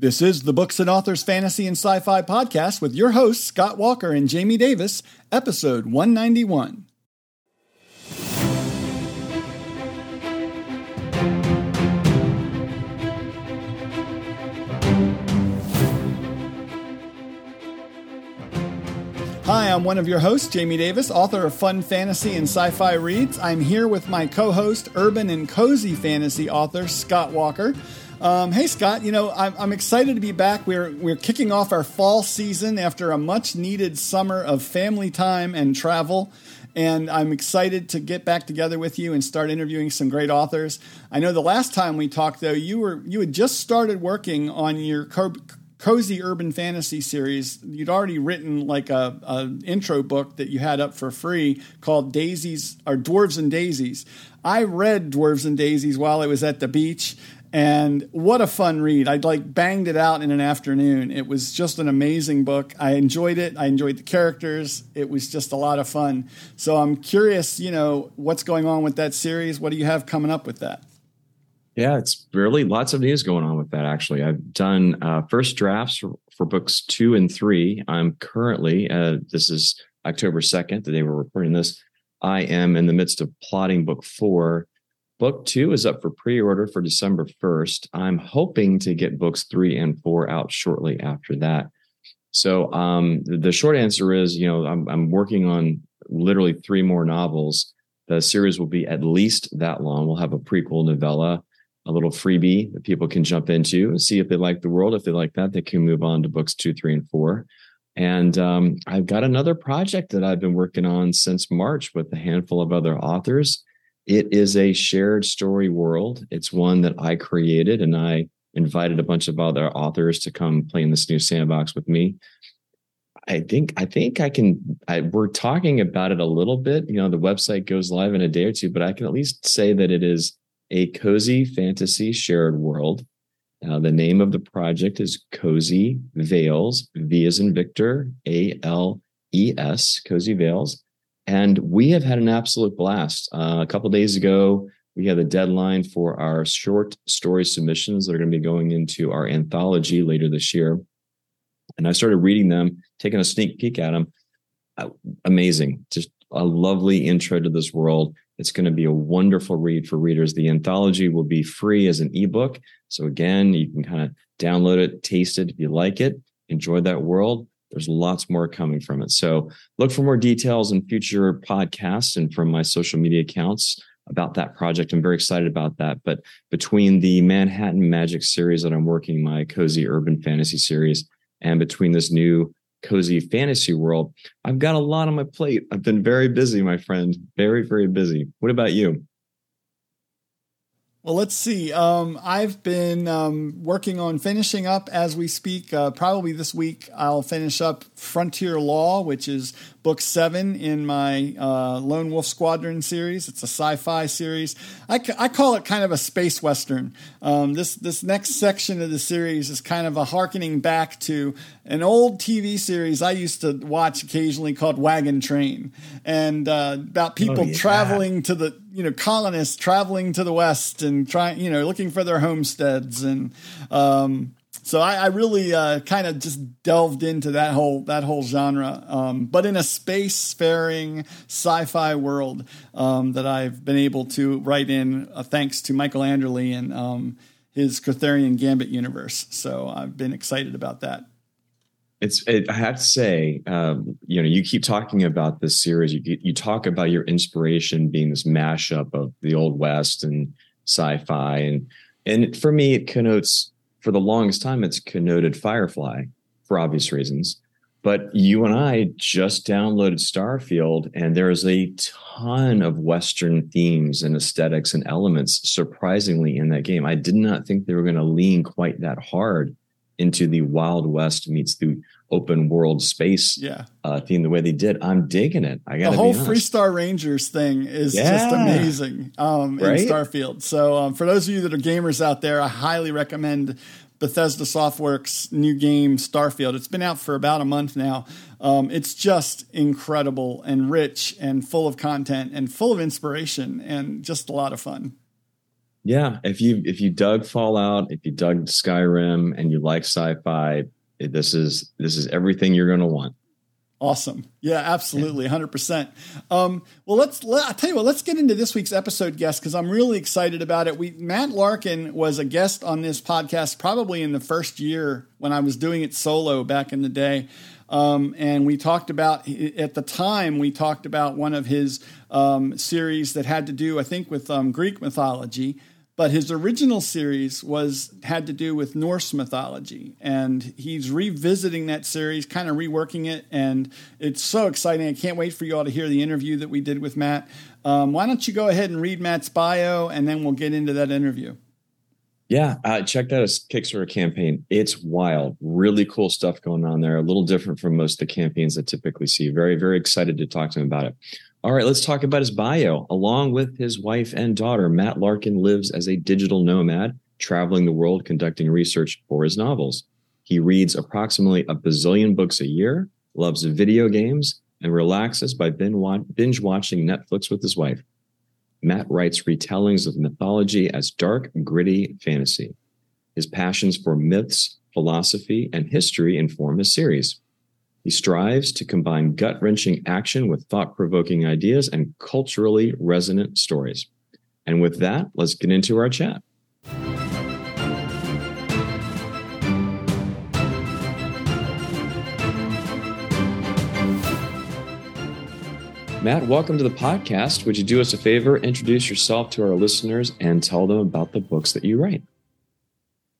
This is the Books and Authors Fantasy and Sci Fi Podcast with your hosts, Scott Walker and Jamie Davis, episode 191. Hi, I'm one of your hosts, Jamie Davis, author of Fun Fantasy and Sci Fi Reads. I'm here with my co host, urban and cozy fantasy author, Scott Walker. Um, hey Scott, you know I'm, I'm, excited to be back. We're we're kicking off our fall season after a much needed summer of family time and travel, and I'm excited to get back together with you and start interviewing some great authors. I know the last time we talked though, you were you had just started working on your co- cozy urban fantasy series. You'd already written like a, a intro book that you had up for free called Daisies or Dwarves and Daisies. I read Dwarves and Daisies while I was at the beach and what a fun read. I like banged it out in an afternoon. It was just an amazing book. I enjoyed it. I enjoyed the characters. It was just a lot of fun. So I'm curious, you know, what's going on with that series? What do you have coming up with that? Yeah, it's really lots of news going on with that. Actually, I've done uh, first drafts for, for, books two and three. I'm currently, uh, this is October 2nd, the day we're recording this. I am in the midst of plotting book four Book two is up for pre order for December 1st. I'm hoping to get books three and four out shortly after that. So um, the short answer is, you know, I'm, I'm working on literally three more novels. The series will be at least that long. We'll have a prequel novella, a little freebie that people can jump into and see if they like the world. If they like that, they can move on to books two, three, and four. And um, I've got another project that I've been working on since March with a handful of other authors. It is a shared story world. It's one that I created and I invited a bunch of other authors to come play in this new sandbox with me. I think I think I can. I, we're talking about it a little bit. You know, the website goes live in a day or two, but I can at least say that it is a cozy fantasy shared world. Now, the name of the project is Cozy Vales. V is in Victor. A L E S. Cozy Vales. And we have had an absolute blast. Uh, a couple days ago, we had a deadline for our short story submissions that are going to be going into our anthology later this year. And I started reading them, taking a sneak peek at them. Uh, amazing. Just a lovely intro to this world. It's going to be a wonderful read for readers. The anthology will be free as an ebook. So again, you can kind of download it, taste it if you like it, enjoy that world there's lots more coming from it. So look for more details in future podcasts and from my social media accounts about that project. I'm very excited about that. But between the Manhattan Magic series that I'm working, my cozy urban fantasy series, and between this new cozy fantasy world, I've got a lot on my plate. I've been very busy, my friend. Very, very busy. What about you? Well, let's see. Um, I've been um, working on finishing up as we speak. Uh, probably this week, I'll finish up Frontier Law, which is book seven in my uh, Lone Wolf Squadron series. It's a sci-fi series. I, I call it kind of a space western. Um, this this next section of the series is kind of a harkening back to an old TV series I used to watch occasionally called Wagon Train, and uh, about people oh, yeah. traveling to the you know colonists traveling to the west and trying you know looking for their homesteads and um, so I, I really uh, kind of just delved into that whole that whole genre, um, but in a space-faring sci-fi world um, that I've been able to write in, uh, thanks to Michael Anderle and um, his Kurtherian Gambit universe. So I've been excited about that. It's. It, I have to say, um, you know, you keep talking about this series. You you talk about your inspiration being this mashup of the old west and sci-fi, and and for me, it connotes for the longest time, it's connoted Firefly for obvious reasons. But you and I just downloaded Starfield, and there is a ton of Western themes and aesthetics and elements, surprisingly, in that game. I did not think they were going to lean quite that hard into the Wild West meets the open world space yeah. uh, theme the way they did. I'm digging it. I got the whole Freestar Rangers thing is yeah. just amazing um, right? in Starfield. So um, for those of you that are gamers out there, I highly recommend Bethesda Softworks' new game Starfield. It's been out for about a month now. Um, it's just incredible and rich and full of content and full of inspiration and just a lot of fun. Yeah, if you if you dug Fallout, if you dug Skyrim, and you like sci-fi, this is this is everything you're going to want. Awesome. Yeah, absolutely. 100%. Um, well, let's, let, I'll tell you what, let's get into this week's episode guest because I'm really excited about it. We, Matt Larkin was a guest on this podcast probably in the first year when I was doing it solo back in the day. Um, and we talked about, at the time, we talked about one of his um, series that had to do, I think, with um, Greek mythology but his original series was had to do with Norse mythology, and he's revisiting that series, kind of reworking it, and it's so exciting. I can't wait for you all to hear the interview that we did with Matt. Um, why don't you go ahead and read Matt's bio, and then we'll get into that interview. Yeah, uh, check out his Kickstarter campaign. It's wild, really cool stuff going on there. A little different from most of the campaigns I typically see. Very, very excited to talk to him about it. All right, let's talk about his bio. Along with his wife and daughter, Matt Larkin lives as a digital nomad, traveling the world conducting research for his novels. He reads approximately a bazillion books a year, loves video games, and relaxes by binge watching Netflix with his wife. Matt writes retellings of mythology as dark, gritty fantasy. His passions for myths, philosophy, and history inform his series. He strives to combine gut wrenching action with thought provoking ideas and culturally resonant stories. And with that, let's get into our chat. Matt, welcome to the podcast. Would you do us a favor, introduce yourself to our listeners, and tell them about the books that you write?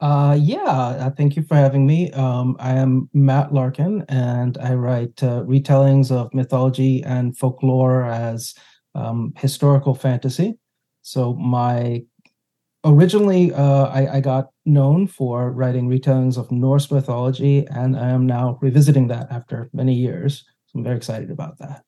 Uh, yeah, uh, thank you for having me. Um, I am Matt Larkin, and I write uh, retellings of mythology and folklore as um, historical fantasy. So my originally, uh, I, I, got known for writing retellings of Norse mythology, and I am now revisiting that after many years. So I'm very excited about that.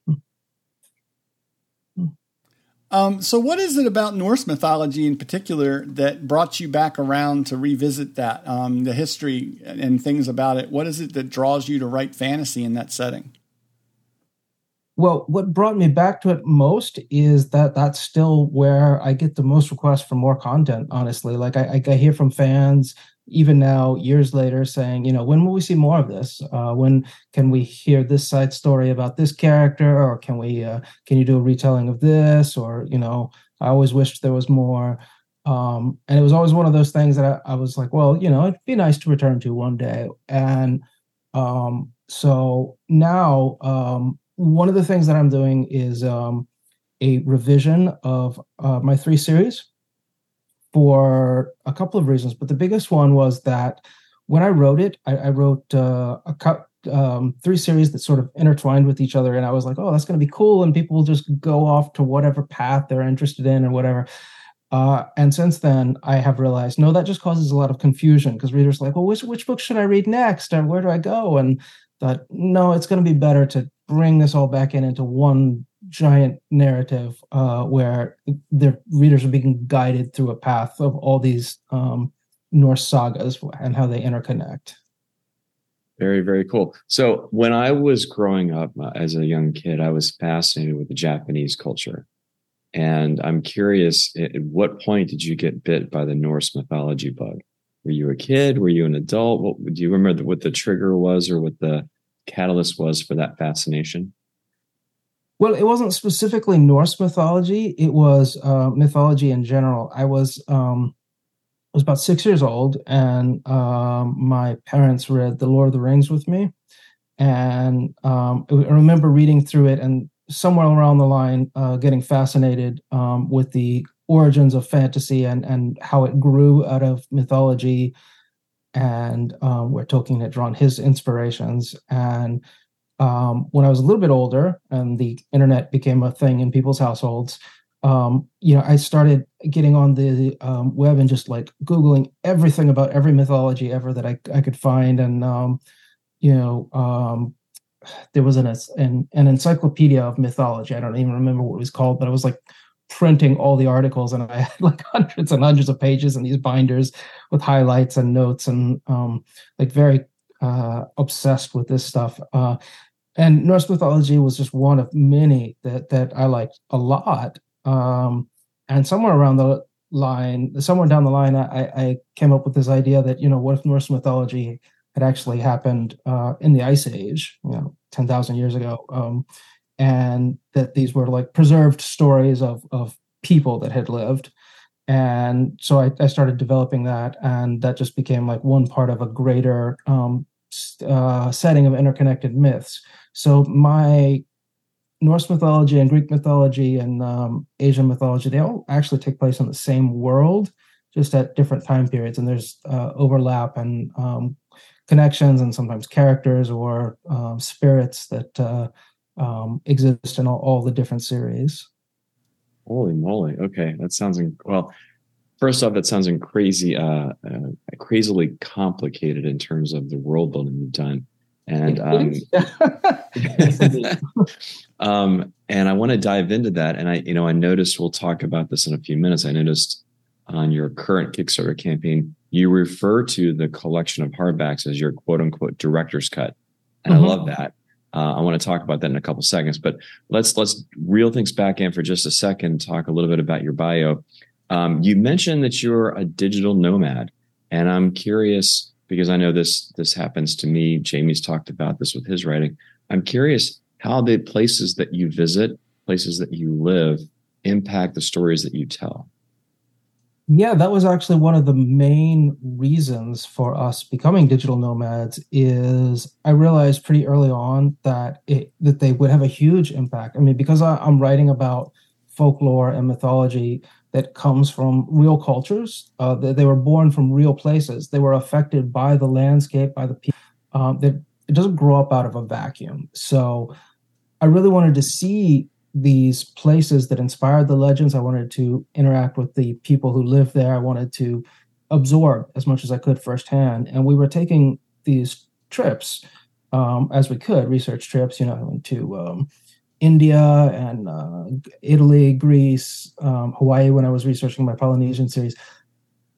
Um, so, what is it about Norse mythology in particular that brought you back around to revisit that, um, the history and things about it? What is it that draws you to write fantasy in that setting? Well, what brought me back to it most is that that's still where I get the most requests for more content, honestly. Like, I, I hear from fans even now, years later, saying, you know, when will we see more of this? Uh, when can we hear this side story about this character, or can we, uh, can you do a retelling of this? Or, you know, I always wished there was more. Um, and it was always one of those things that I, I, was like, well, you know, it'd be nice to return to one day. And um, so now, um, one of the things that I'm doing is um, a revision of uh, my three series for a couple of reasons, but the biggest one was that when I wrote it, I, I wrote uh, a cut. Um, three series that sort of intertwined with each other, and I was like, "Oh, that's going to be cool," and people will just go off to whatever path they're interested in or whatever. Uh, and since then, I have realized no, that just causes a lot of confusion because readers are like, well, which which book should I read next, and where do I go? And that no, it's going to be better to bring this all back in into one giant narrative uh, where the readers are being guided through a path of all these um, Norse sagas and how they interconnect. Very, very cool. So, when I was growing up uh, as a young kid, I was fascinated with the Japanese culture. And I'm curious, at what point did you get bit by the Norse mythology bug? Were you a kid? Were you an adult? What, do you remember what the trigger was or what the catalyst was for that fascination? Well, it wasn't specifically Norse mythology; it was uh, mythology in general. I was um, I was about six years old, and um, my parents read The Lord of the Rings with me, and um, I remember reading through it, and somewhere around the line, uh, getting fascinated um, with the origins of fantasy and and how it grew out of mythology, and um, where Tolkien had drawn his inspirations. And um, when I was a little bit older and the internet became a thing in people's households, um, you know, I started getting on the um, web and just like Googling everything about every mythology ever that I, I could find. And, um, you know, um, there was an, an, an encyclopedia of mythology. I don't even remember what it was called, but I was like printing all the articles and I had like hundreds and hundreds of pages in these binders with highlights and notes and um, like very uh, obsessed with this stuff. Uh, and Norse mythology was just one of many that that I liked a lot. Um, and somewhere around the line, somewhere down the line, I, I came up with this idea that you know, what if Norse mythology had actually happened uh, in the Ice Age, you know, ten thousand years ago, um, and that these were like preserved stories of of people that had lived. And so I, I started developing that, and that just became like one part of a greater um, uh, setting of interconnected myths. So my Norse mythology and Greek mythology and um, Asian mythology, they all actually take place in the same world, just at different time periods. And there's uh, overlap and um, connections, and sometimes characters or um, spirits that uh, um, exist in all, all, the different series. Holy moly! Okay, that sounds inc- well. First off, that sounds crazy, uh, uh, crazily complicated in terms of the world building you've done. And um, um, and I want to dive into that. And I, you know, I noticed we'll talk about this in a few minutes. I noticed on your current Kickstarter campaign, you refer to the collection of hardbacks as your quote unquote director's cut. And mm-hmm. I love that. Uh, I want to talk about that in a couple seconds, but let's let's reel things back in for just a second. Talk a little bit about your bio. Um, you mentioned that you're a digital nomad, and I'm curious because I know this this happens to me. Jamie's talked about this with his writing. I'm curious how the places that you visit, places that you live, impact the stories that you tell. Yeah, that was actually one of the main reasons for us becoming digital nomads. Is I realized pretty early on that it that they would have a huge impact. I mean, because I, I'm writing about folklore and mythology that comes from real cultures. Uh, they, they, were born from real places. They were affected by the landscape, by the people. Um, that it doesn't grow up out of a vacuum. So I really wanted to see these places that inspired the legends. I wanted to interact with the people who live there. I wanted to absorb as much as I could firsthand. And we were taking these trips um, as we could, research trips, you know, to um, India and uh, Italy, Greece, um, Hawaii when I was researching my Polynesian series.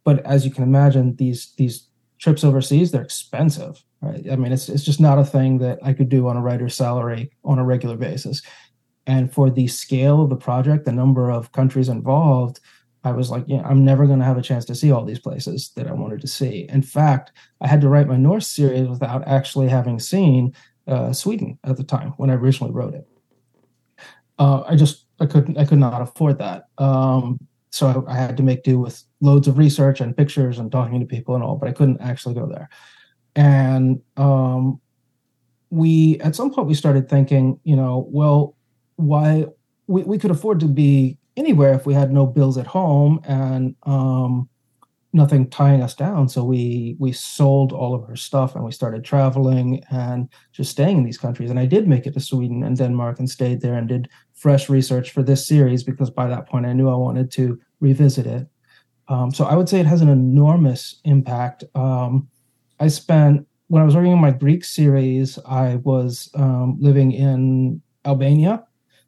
But as you can imagine, these these trips overseas they're expensive. Right? I mean, it's it's just not a thing that I could do on a writer's salary on a regular basis. And for the scale of the project, the number of countries involved, I was like, yeah, I'm never going to have a chance to see all these places that I wanted to see. In fact, I had to write my Norse series without actually having seen uh, Sweden at the time when I originally wrote it uh, I just I couldn't I could not afford that. Um, so I, I, had to make do with loads of research and pictures and talking to people and all, but I couldn't actually go there. And um, we at some point we started thinking, you know, well, why we, we could afford to be anywhere if we had no bills at home and um, nothing tying us down. So we we sold all of her stuff and we started traveling and just staying in these countries. And I did make it to Sweden and Denmark and stayed there and did fresh research for this series because by that point I knew I wanted to revisit it. Um, so I would say it has an enormous impact. Um, I spent when I was working on my Greek series, I was um, living in Albania,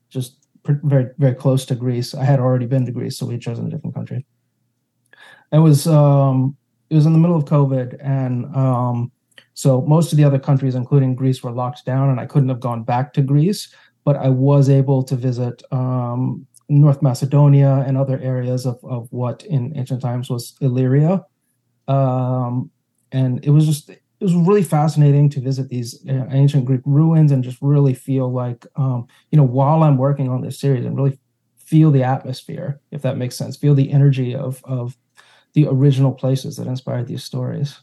just very very close to Greece. I had already been to Greece, so we had chosen a different country it was um, it was in the middle of COVID, and um, so most of the other countries, including Greece, were locked down, and I couldn't have gone back to Greece. But I was able to visit um, North Macedonia and other areas of, of what in ancient times was Illyria, um, and it was just it was really fascinating to visit these uh, ancient Greek ruins and just really feel like um, you know while I'm working on this series and really feel the atmosphere, if that makes sense, feel the energy of of the original places that inspired these stories.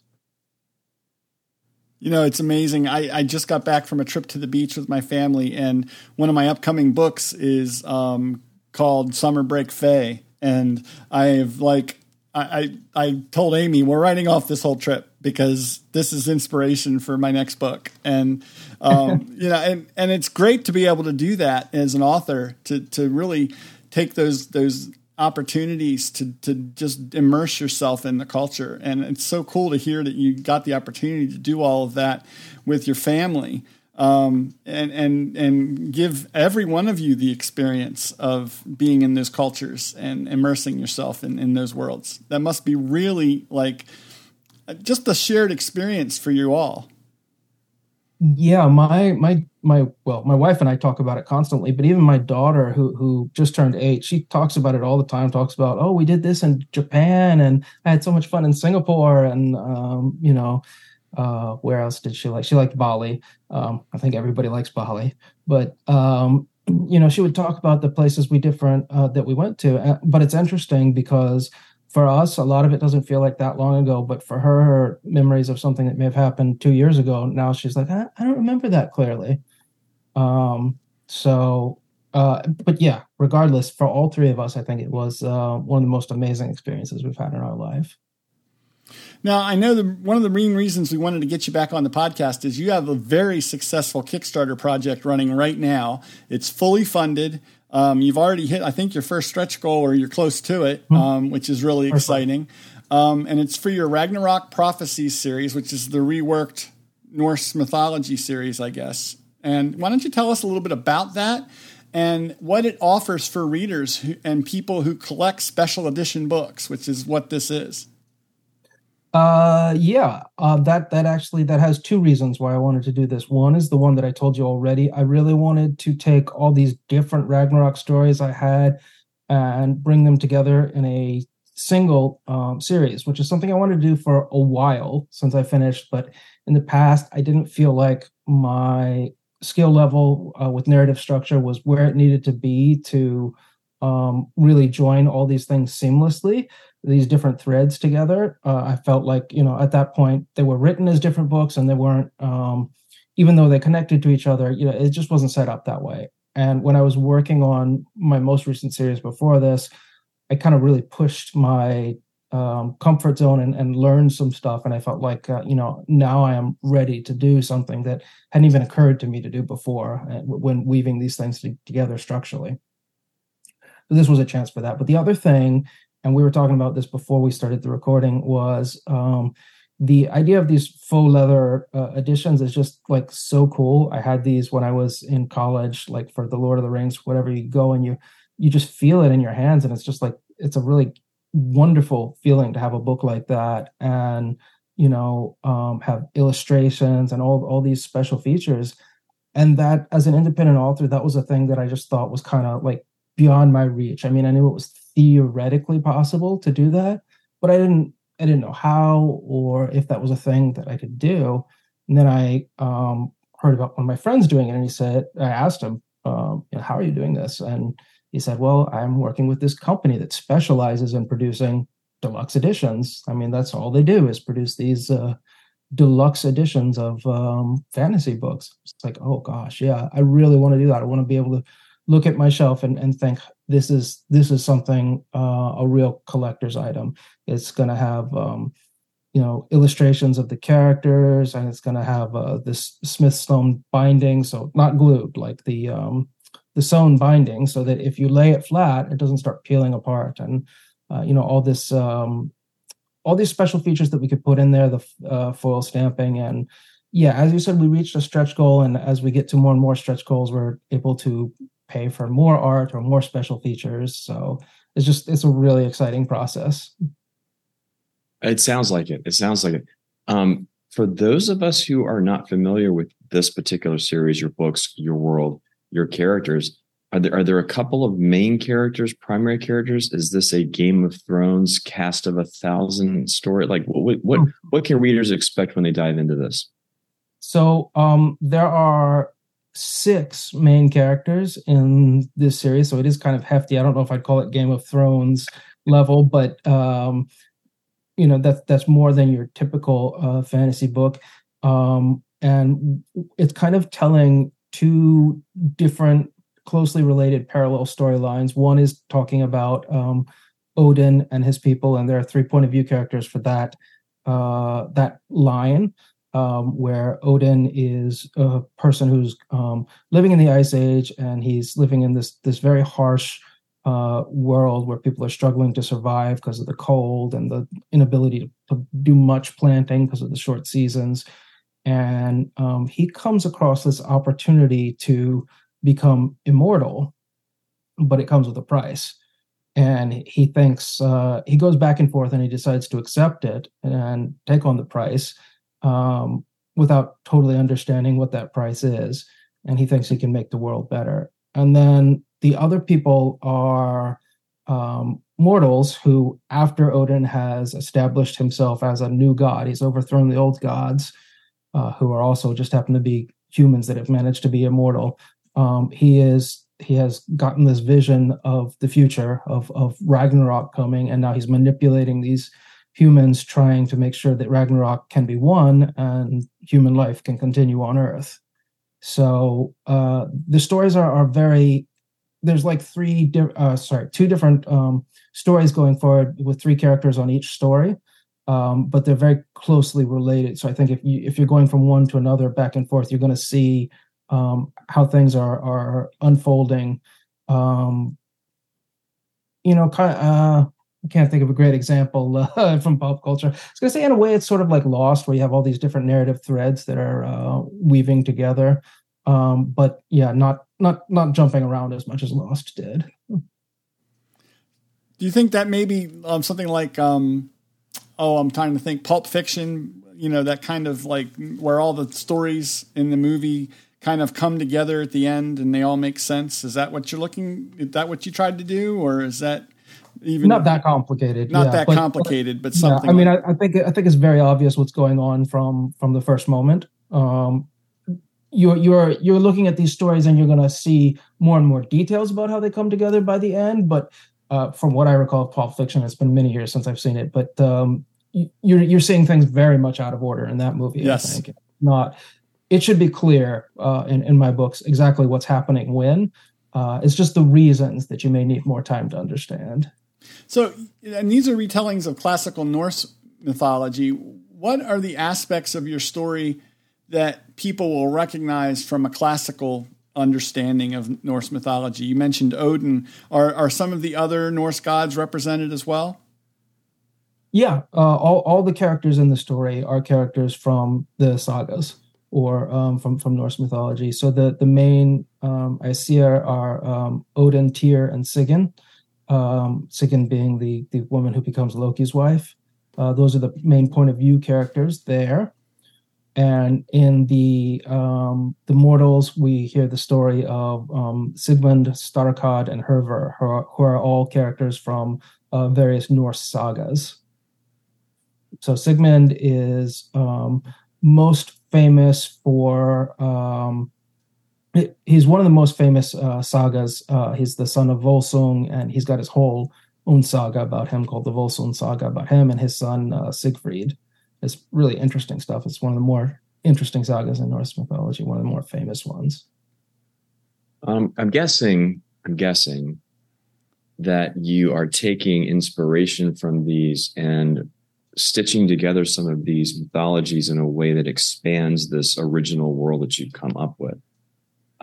You know, it's amazing. I, I just got back from a trip to the beach with my family, and one of my upcoming books is um, called Summer Break Fae. And I've like, I, I, I told Amy we're writing off this whole trip because this is inspiration for my next book. And, um, you know, and, and it's great to be able to do that as an author to, to really take those, those opportunities to to just immerse yourself in the culture. And it's so cool to hear that you got the opportunity to do all of that with your family um, and and and give every one of you the experience of being in those cultures and immersing yourself in, in those worlds. That must be really like just a shared experience for you all Yeah, my my my well, my wife and I talk about it constantly, but even my daughter who who just turned 8, she talks about it all the time, talks about, "Oh, we did this in Japan and I had so much fun in Singapore and um, you know, uh, where else did she like? She liked Bali. Um, I think everybody likes Bali, but um, you know, she would talk about the places we different uh, that we went to. Uh, but it's interesting because for us, a lot of it doesn't feel like that long ago. But for her, her memories of something that may have happened two years ago, now she's like, I, I don't remember that clearly. Um, so, uh, but yeah, regardless, for all three of us, I think it was uh, one of the most amazing experiences we've had in our life. Now, I know the, one of the main reasons we wanted to get you back on the podcast is you have a very successful Kickstarter project running right now. It's fully funded. Um, you've already hit, I think, your first stretch goal, or you're close to it, mm-hmm. um, which is really exciting. Um, and it's for your Ragnarok Prophecy series, which is the reworked Norse mythology series, I guess. And why don't you tell us a little bit about that and what it offers for readers who, and people who collect special edition books, which is what this is? Uh, yeah, uh, that that actually that has two reasons why I wanted to do this. One is the one that I told you already. I really wanted to take all these different Ragnarok stories I had and bring them together in a single um, series, which is something I wanted to do for a while since I finished. But in the past, I didn't feel like my skill level uh, with narrative structure was where it needed to be to um, really join all these things seamlessly these different threads together. Uh, I felt like you know at that point they were written as different books and they weren't um, even though they connected to each other. You know, it just wasn't set up that way. And when I was working on my most recent series before this, I kind of really pushed my um, comfort zone and, and learned some stuff. And I felt like, uh, you know, now I am ready to do something that hadn't even occurred to me to do before uh, when weaving these things together structurally. So this was a chance for that. But the other thing and we were talking about this before we started the recording, was um, the idea of these faux leather uh, editions is just like so cool. I had these when I was in college, like for the Lord of the Rings, whatever you go and you you just feel it in your hands, and it's just like it's a really wonderful feeling to have a book like that and you know um, have illustrations and all all these special features and that as an independent author that was a thing that i just thought was kind of like beyond my reach i mean i knew it was theoretically possible to do that, but I didn't I didn't know how or if that was a thing that I could do. And then I um, heard about one of my friends doing it, and he said, I asked him, um, you know, "How are you doing this?" And he said, "Well, I'm working with this company that specializes in producing deluxe editions. I mean, that's all they do is produce these uh, deluxe editions of um, fantasy books." It's like, oh gosh, yeah, I really want to do that. I want to be able to look at my shelf and, and think this is this is something uh, a real collector's item. It's going to have um, you know illustrations of the characters and it's going to have uh, this Smyth sewn binding so not glued like the um, the sewn binding so that if you lay it flat it doesn't start peeling apart. And uh, you know all this um, all these special features that we could put in there the uh, foil stamping and yeah as you said we reached a stretch goal and as we get to more and more stretch goals we're able to pay for more art or more special features. So it's just it's a really exciting process. It sounds like it. It sounds like it. Um, for those of us who are not familiar with this particular series, your books, your world, your characters, are there are there a couple of main characters, primary characters? Is this a Game of Thrones cast of a thousand story? Like what what hmm. what can readers expect when they dive into this? So um, there are six main characters in this series, so it is kind of hefty. I don't know if I'd call it Game of Thrones level, but um, you know that's that's more than your typical uh, fantasy book, um, and it's kind of telling two different closely related parallel storylines. One is talking about um, Odin and his people, and there are three point of view characters for that uh, that line um, where Odin is a person who's um, living in the Ice Age, and he's living in this this very harsh uh, world where people are struggling to survive because of the cold and the inability to, to do much planting because of the short seasons. And um, he comes across this opportunity to become immortal, but it comes with a price. And he thinks uh, he goes back and forth, and he decides to accept it and take on the price um, without totally understanding what that price is. And he thinks he can make the world better. And then the other people are um, mortals who, after Odin has established himself as a new god, he's overthrown the old gods, uh, who are also just happen to be humans that have managed to be immortal. Um, he is he has gotten this vision of the future of of Ragnarok coming, and now he's manipulating these humans, trying to make sure that Ragnarok can be won and human life can continue on Earth. So uh, the stories are are very. There's like three, di- uh, sorry, two different um, stories going forward with three characters on each story, um, but they're very closely related. So I think if you if you're going from one to another back and forth, you're going to see um, how things are are unfolding. Um, you know, kind of, uh, I can't think of a great example uh, from pop culture. I was going to say, in a way, it's sort of like Lost, where you have all these different narrative threads that are uh, weaving together. Um, but yeah, not not not jumping around as much as Lost did. Do you think that maybe um, something like, um, oh, I'm trying to think, Pulp Fiction, you know, that kind of like where all the stories in the movie kind of come together at the end and they all make sense. Is that what you're looking? Is that what you tried to do, or is that even not that complicated? Not yeah, that but, complicated, but, something. Yeah, I mean, I, I, think I think it's very obvious what's going on from from the first moment. Um, you're you're you're looking at these stories and you're going to see more and more details about how they come together by the end. But uh, from what I recall of Pulp Fiction, it's been many years since I've seen it, but um, you're you're seeing things very much out of order in that movie. Yes. I think not it should be clear uh, in, in my books exactly what's happening when. Uh, it's just the reasons that you may need more time to understand. So, and these are retellings of classical Norse mythology. What are the aspects of your story that people will recognize from a classical understanding of Norse mythology? You mentioned Odin. Are, are some of the other Norse gods represented as well? Yeah, uh, all, all the characters in the story are characters from the sagas or um, from from Norse mythology. So the the main um, Aesir are um, Odin, Tyr, and Sigyn. Um, Sigyn being the the woman who becomes Loki's wife. Uh, those are the main point of view characters there. And in the um, the mortals, we hear the story of um, Sigmund, Starkad, and Hervor, who are, who are all characters from uh, various Norse sagas. So Sigmund is um, most famous for um, he's one of the most famous uh, sagas. Uh, he's the son of Volsung, and he's got his whole own saga about him called the Volsung saga about him and his son uh, Siegfried. It's really interesting stuff. It's one of the more interesting sagas in Norse mythology, one of the more famous ones. Um, I'm guessing. I'm guessing that you are taking inspiration from these and stitching together some of these mythologies in a way that expands this original world that you've come up with.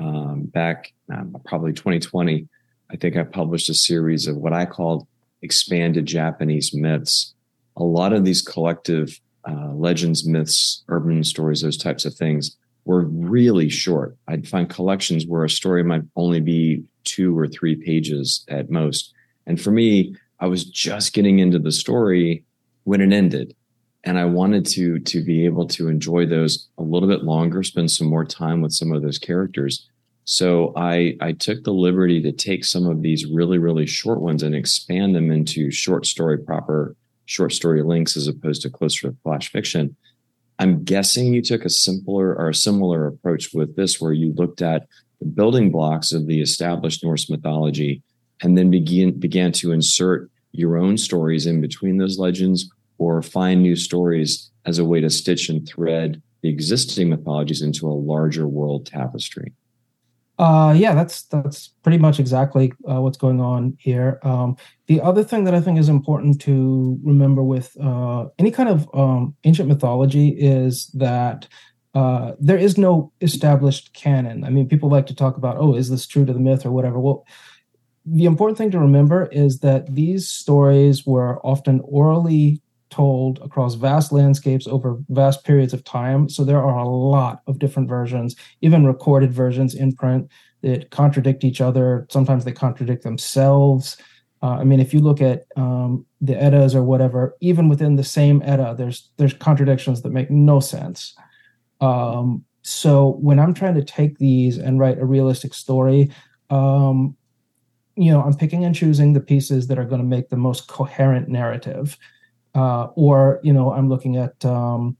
Um, back um, probably 2020, I think I published a series of what I called expanded Japanese myths. A lot of these collective uh, legends, myths, urban stories, those types of things were really short. I'd find collections where a story might only be two or three pages at most. And for me, I was just getting into the story when it ended and i wanted to to be able to enjoy those a little bit longer spend some more time with some of those characters. So i i took the liberty to take some of these really really short ones and expand them into short story proper short story links as opposed to closer to flash fiction. I'm guessing you took a simpler or a similar approach with this where you looked at the building blocks of the established norse mythology and then begin began to insert your own stories in between those legends or find new stories as a way to stitch and thread the existing mythologies into a larger world tapestry. Uh, yeah, that's that's pretty much exactly uh, what's going on here. Um, the other thing that I think is important to remember with uh, any kind of um, ancient mythology is that uh, there is no established canon. I mean, people like to talk about, oh, is this true to the myth or whatever? Well, the important thing to remember is that these stories were often orally told across vast landscapes over vast periods of time. So there are a lot of different versions, even recorded versions in print that contradict each other. Sometimes they contradict themselves. Uh, I mean, if you look at um, the Eddas or whatever, even within the same Edda, there's there's contradictions that make no sense. Um, so when I'm trying to take these and write a realistic story, um, you know, I'm picking and choosing the pieces that are going to make the most coherent narrative. Uh, or, you know, I'm looking at um,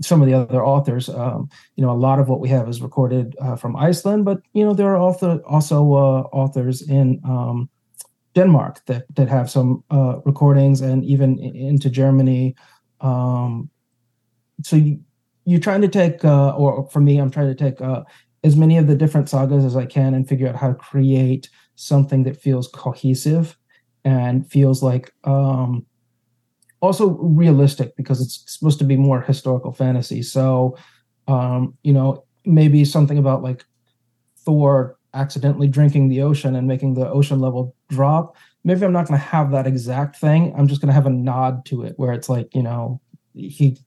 some of the other authors. Um, you know, a lot of what we have is recorded uh, from Iceland, but you know, there are also also uh, authors in um, Denmark that that have some uh, recordings, and even into Germany. Um, so you, you're trying to take, uh, or for me, I'm trying to take uh, as many of the different sagas as I can and figure out how to create something that feels cohesive and feels like um, also realistic because it's supposed to be more historical fantasy. So, um, you know, maybe something about like Thor accidentally drinking the ocean and making the ocean level drop. Maybe I'm not going to have that exact thing. I'm just going to have a nod to it where it's like, you know, he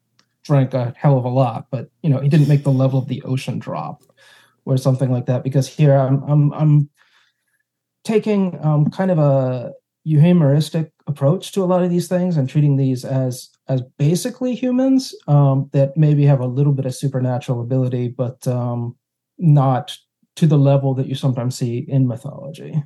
drank a hell of a lot, but you know, he didn't make the level of the ocean drop or something like that. Because here I'm I'm I'm taking um, kind of a euhemeristic approach to a lot of these things and treating these as as basically humans um, that maybe have a little bit of supernatural ability, but um, not to the level that you sometimes see in mythology.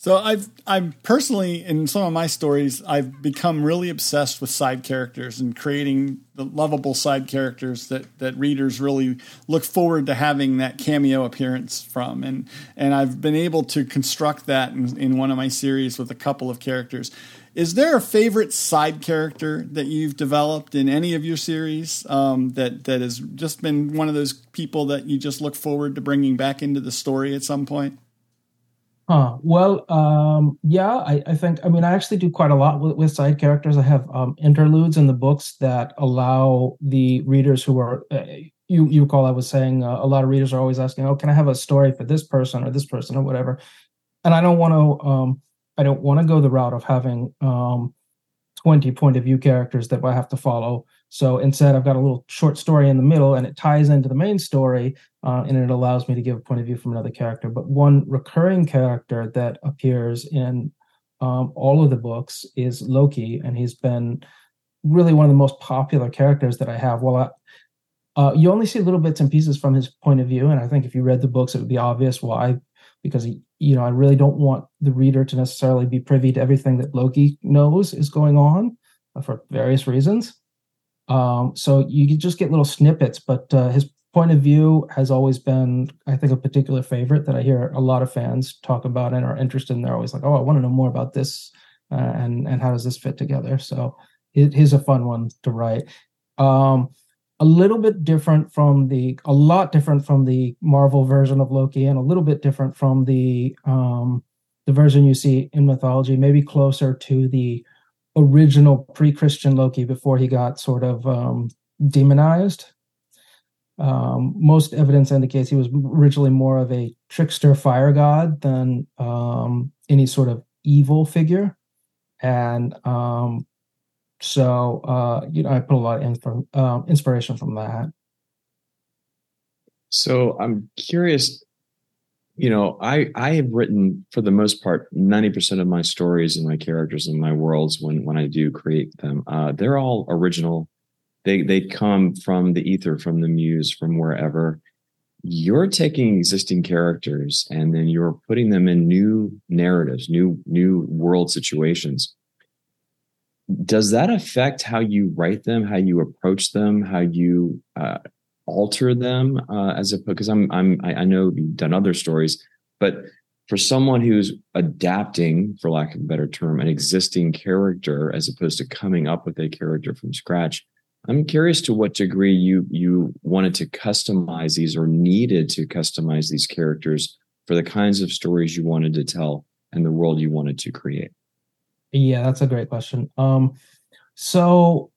So I've I'm personally in some of my stories I've become really obsessed with side characters and creating the lovable side characters that that readers really look forward to having that cameo appearance from and and I've been able to construct that in, in one of my series with a couple of characters. Is there a favorite side character that you've developed in any of your series um, that that has just been one of those people that you just look forward to bringing back into the story at some point? Huh. Well, um, yeah, I, I, think, I mean, I actually do quite a lot with, with side characters. I have um, interludes in the books that allow the readers who are, uh, you, you recall I was saying uh, a lot of readers are always asking, oh, can I have a story for this person or this person or whatever? And I don't want to, um, I don't want to go the route of having um, 20 point of view characters that I have to follow. So instead, I've got a little short story in the middle and it ties into the main story uh, and it allows me to give a point of view from another character. But one recurring character that appears in um, all of the books is Loki, and he's been really one of the most popular characters that I have. Well, I, uh, you only see little bits and pieces from his point of view, and I think if you read the books, it would be obvious why. Because you know, I really don't want the reader to necessarily be privy to everything that Loki knows is going on uh, for various reasons. Um, so you just get little snippets, but uh, his point of view has always been, I think, a particular favorite that I hear a lot of fans talk about and are interested in. They're always like, "Oh, I want to know more about this, uh, and and how does this fit together?" So it is a fun one to write. Um, a little bit different from the, a lot different from the Marvel version of Loki, and a little bit different from the um, the version you see in mythology. Maybe closer to the original pre-Christian Loki before he got sort of um, demonized. Um, most evidence indicates he was originally more of a trickster fire god than um, any sort of evil figure, and um, so uh, you know I put a lot of info, uh, inspiration from that. So I'm curious you know, I I have written for the most part ninety percent of my stories and my characters and my worlds when when I do create them. Uh, they're all original. They they come from the ether, from the muse, from wherever. You're taking existing characters and then you're putting them in new narratives, new new world situations. Does that affect how you write them, how you approach them, how you uh, alter them uh, as a because I'm I'm I, I know you've done other stories, but for someone who's adapting, for lack of a better term, an existing character as opposed to coming up with a character from scratch, I'm curious to what degree you you wanted to customize these or needed to customize these characters for the kinds of stories you wanted to tell and the world you wanted to create. Yeah, that's a great question. Um, so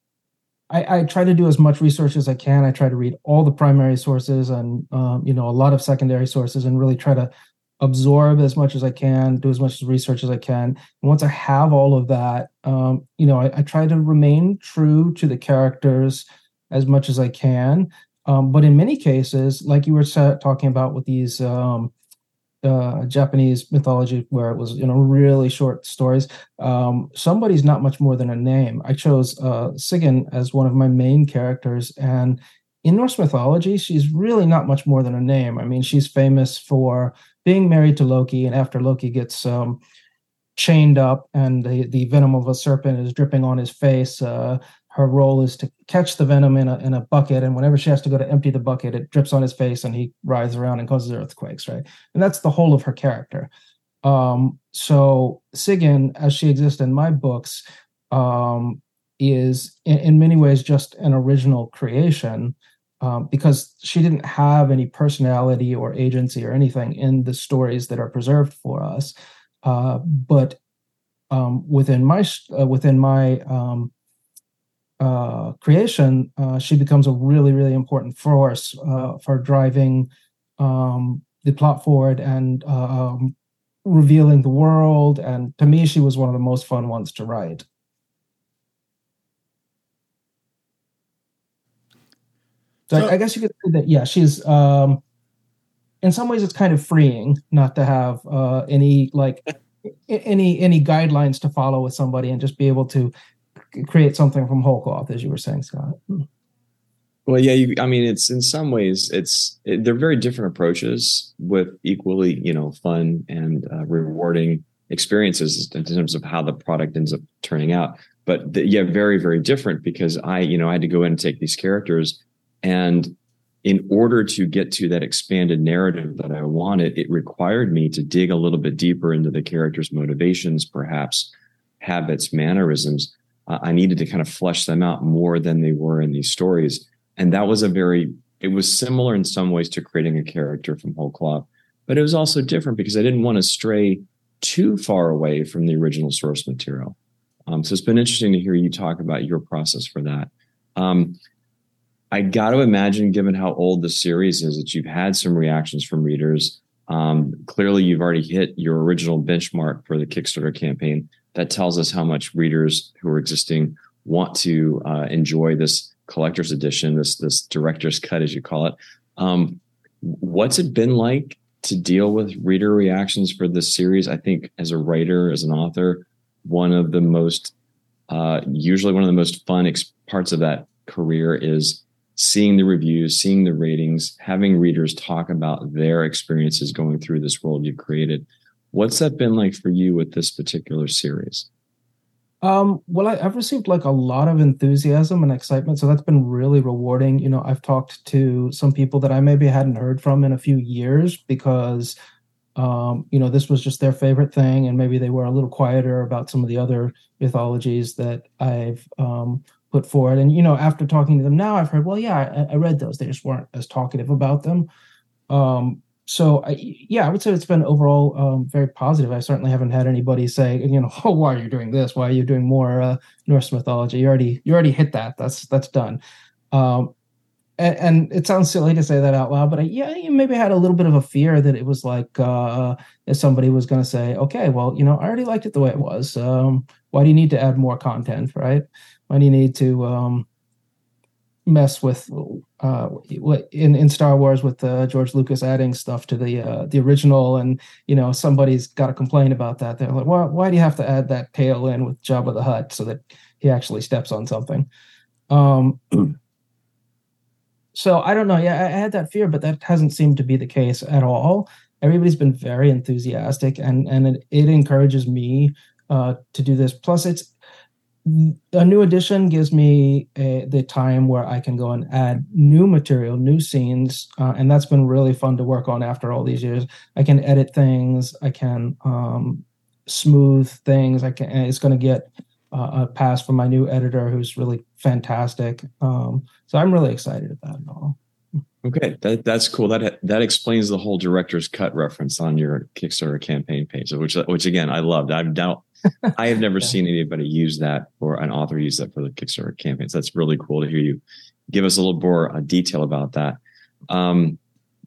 I, I, try to do as much research as I can. I try to read all the primary sources and um, you know a lot of secondary sources, and really try to absorb as much as I can, do as much research as I can. And once I have all of that, um, you know, I, I, try to remain true to the characters as much as I can. Um, but in many cases, like you were talking about with these um, uh, Japanese mythology where it was you know really short stories. Um, somebody's not much more than a name. I chose uh, Sigyn as one of my main characters, and in Norse mythology, she's really not much more than a name. I mean, she's famous for being married to Loki, and after Loki gets um, chained up and the, the venom of a serpent is dripping on his face, uh, her role is to catch the venom in a in a bucket, and whenever she has to go to empty the bucket, it drips on his face, and he writhes around and causes earthquakes. Right, and that's the whole of her character. Um, so Sigyn, as she exists in my books, um, is in, in, many ways just an original creation um, because she didn't have any personality or agency or anything in the stories that are preserved for us. Uh, but um, within my uh, within my um, uh, creation, uh, she becomes a really, really important force uh, for driving um, the plot forward and uh, um, revealing the world. And to me, she was one of the most fun ones to write. So, so I, I, guess you could say that, yeah, she's. Um, in some ways, it's kind of freeing not to have uh, any like any any guidelines to follow with somebody and just be able to create something from whole cloth, as you were saying, Scott. Well, yeah, you, I mean, it's in some ways, it's it, they're very different approaches with equally, you know, fun and uh, rewarding experiences in terms of how the product ends up turning out. But the, yeah, very, very different because I, you know, I had to go in and take these characters, and in order to get to that expanded narrative that I wanted, it required me to dig a little bit deeper into the characters' motivations, perhaps habits, mannerisms uh, I needed to kind of flesh them out more than they were in these stories. And that was a very, it was similar in some ways to creating a character from whole cloth, but it was also different because I didn't want to stray too far away from the original source material. Um, so it's been interesting to hear you talk about your process for that. Um, I got to imagine, given how old the series is, that you've had some reactions from readers. Um, clearly, you've already hit your original benchmark for the Kickstarter campaign that tells us how much readers who are existing want to uh, enjoy this collector's edition, this this director's cut, as you call it. Um, what's it been like to deal with reader reactions for this series? I think as a writer, as an author, one of the most uh, usually one of the most fun ex- parts of that career is seeing the reviews, seeing the ratings, having readers talk about their experiences going through this world you've created. What's that been like for you with this particular series? Um, well, I, have received like a lot of enthusiasm and excitement, so that's been really rewarding. You know, I've talked to some people that I maybe hadn't heard from in a few years because, um, you know, this was just their favorite thing, and maybe they were a little quieter about some of the other mythologies that I've um, put forward. And you know, after talking to them now, I've heard, well, yeah, I, I read those; they just weren't as talkative about them. Um, so I, yeah, I would say it's been overall um, very positive. I certainly haven't had anybody say, you know, oh, why are you doing this? Why are you doing more uh, Norse mythology? You already you already hit that. That's that's done. Um, and, and, it sounds silly to say that out loud, but I, yeah, you maybe had a little bit of a fear that it was like uh, if somebody was going to say, okay, well, you know, I already liked it the way it was. Um, why do you need to add more content, right? Why do you need to um, mess with uh, in in Star Wars with uh, George Lucas adding stuff to the uh, the original, and you know somebody's got to complain about that. They're like, why why do you have to add that tail in with Jabba the Hutt so that he actually steps on something? Um, so I don't know. Yeah, I, I had that fear, but that hasn't seemed to be the case at all. Everybody's been very enthusiastic, and and it, it encourages me uh, to do this. Plus, it's a new edition gives me a, the time where I can go and add new material, new scenes, uh, and that's been really fun to work on after all these years. I can edit things, I can um, smooth things. I can. It's going to get uh, a pass from my new editor, who's really fantastic. Um, so I'm really excited about it all. Okay, that, that's cool. That that explains the whole director's cut reference on your Kickstarter campaign page, which which again I loved. I've now I have never yeah. seen anybody use that or an author use that for the Kickstarter campaigns. That's really cool to hear you give us a little more uh, detail about that. Um,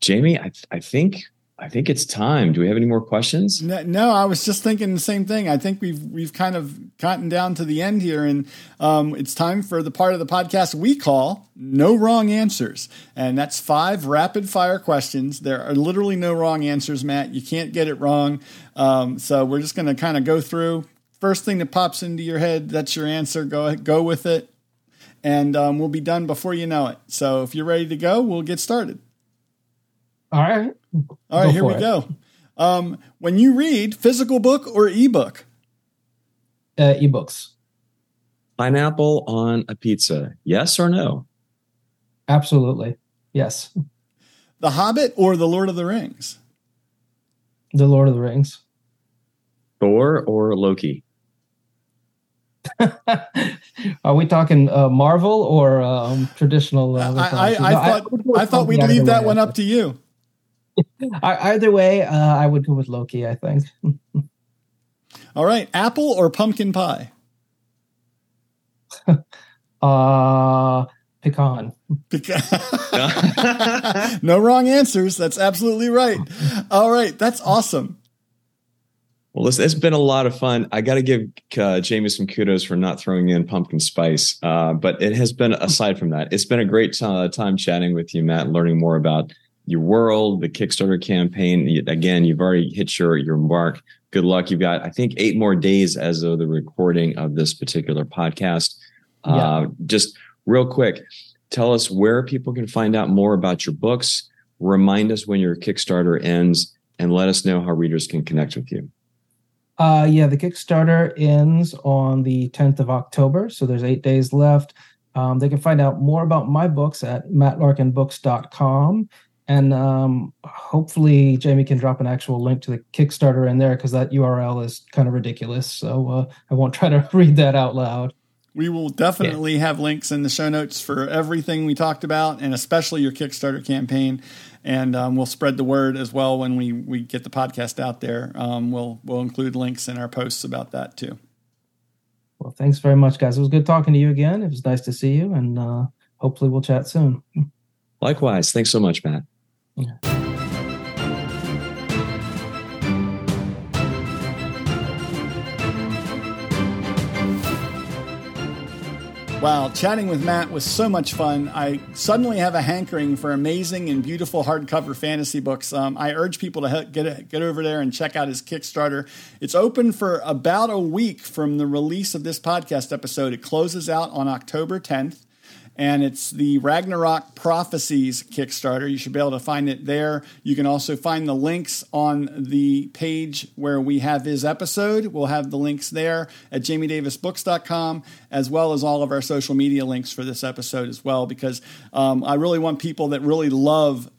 Jamie, I, I think I think it's time. Do we have any more questions? No, no, I was just thinking the same thing. I think we've we've kind of gotten down to the end here, and um, it's time for the part of the podcast we call "No Wrong Answers," and that's five rapid fire questions. There are literally no wrong answers, Matt. You can't get it wrong. Um, so we're just going to kind of go through. First thing that pops into your head, that's your answer. Go ahead, go with it, and um, we'll be done before you know it. So if you're ready to go, we'll get started. All right. All right, go here we it. go. Um, when you read, physical book or ebook? Uh, ebooks. Pineapple on a pizza, yes or no? Absolutely. Yes. The Hobbit or The Lord of the Rings? The Lord of the Rings. Thor or Loki? Are we talking uh, Marvel or um, traditional? Uh, I, I, I, thought I, I thought we'd leave that one up to you. Either way, uh, I would go with Loki. I think. All right, apple or pumpkin pie? uh pecan. Pecan. no wrong answers. That's absolutely right. All right, that's awesome. Well, listen, it's been a lot of fun. I got to give uh, Jamie some kudos for not throwing in pumpkin spice. Uh, but it has been, aside from that, it's been a great uh, time chatting with you, Matt, learning more about your world, the Kickstarter campaign. Again, you've already hit your your mark. Good luck. You've got, I think, eight more days as of the recording of this particular podcast. Yeah. Uh, just real quick, tell us where people can find out more about your books. Remind us when your Kickstarter ends, and let us know how readers can connect with you. Uh, yeah, the Kickstarter ends on the 10th of October, so there's eight days left. Um, they can find out more about my books at mattlarkinbooks.com. And um, hopefully, Jamie can drop an actual link to the Kickstarter in there because that URL is kind of ridiculous. So uh, I won't try to read that out loud. We will definitely yeah. have links in the show notes for everything we talked about, and especially your Kickstarter campaign. And um, we'll spread the word as well when we, we get the podcast out there. Um, we'll we'll include links in our posts about that too. Well, thanks very much, guys. It was good talking to you again. It was nice to see you, and uh, hopefully we'll chat soon. Likewise. Thanks so much, Matt. Wow, chatting with Matt was so much fun. I suddenly have a hankering for amazing and beautiful hardcover fantasy books. Um, I urge people to get get over there and check out his Kickstarter. It's open for about a week from the release of this podcast episode. It closes out on October 10th and it's the Ragnarok Prophecies Kickstarter. You should be able to find it there. You can also find the links on the page where we have his episode. We'll have the links there at jamiedavisbooks.com, as well as all of our social media links for this episode as well, because um, I really want people that really love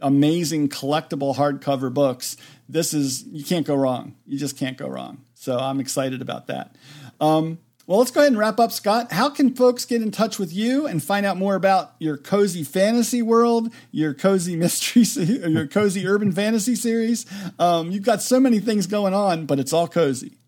amazing collectible hardcover books. This is, you can't go wrong. You just can't go wrong. So I'm excited about that. Um, well, let's go ahead and wrap up, Scott. How can folks get in touch with you and find out more about your cozy fantasy world, your cozy mystery, your cozy urban fantasy series? Um, you've got so many things going on, but it's all cozy.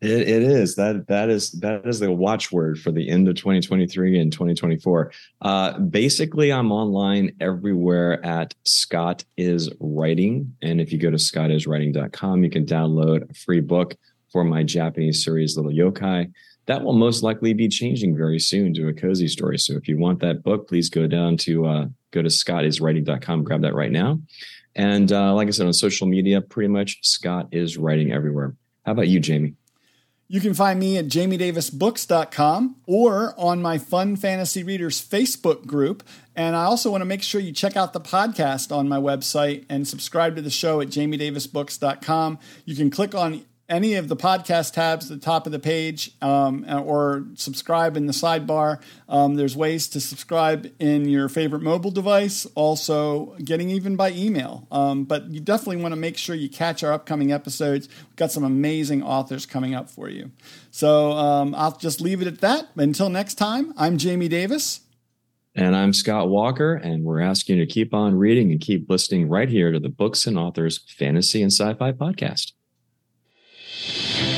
It, it is that that is that is the watchword for the end of 2023 and 2024. Uh, basically, I'm online everywhere at Scott is Writing, and if you go to scottiswriting.com, you can download a free book for my Japanese series, Little Yokai that will most likely be changing very soon to a cozy story. So if you want that book, please go down to uh, go to scottiswriting.com, grab that right now. And uh, like I said, on social media, pretty much Scott is writing everywhere. How about you, Jamie? You can find me at jamiedavisbooks.com or on my Fun Fantasy Readers Facebook group. And I also want to make sure you check out the podcast on my website and subscribe to the show at jamiedavisbooks.com. You can click on any of the podcast tabs at the top of the page um, or subscribe in the sidebar. Um, there's ways to subscribe in your favorite mobile device, also getting even by email. Um, but you definitely want to make sure you catch our upcoming episodes. We've got some amazing authors coming up for you. So um, I'll just leave it at that. Until next time, I'm Jamie Davis. And I'm Scott Walker, and we're asking you to keep on reading and keep listening right here to the Books and Authors Fantasy and Sci Fi Podcast. Thank you.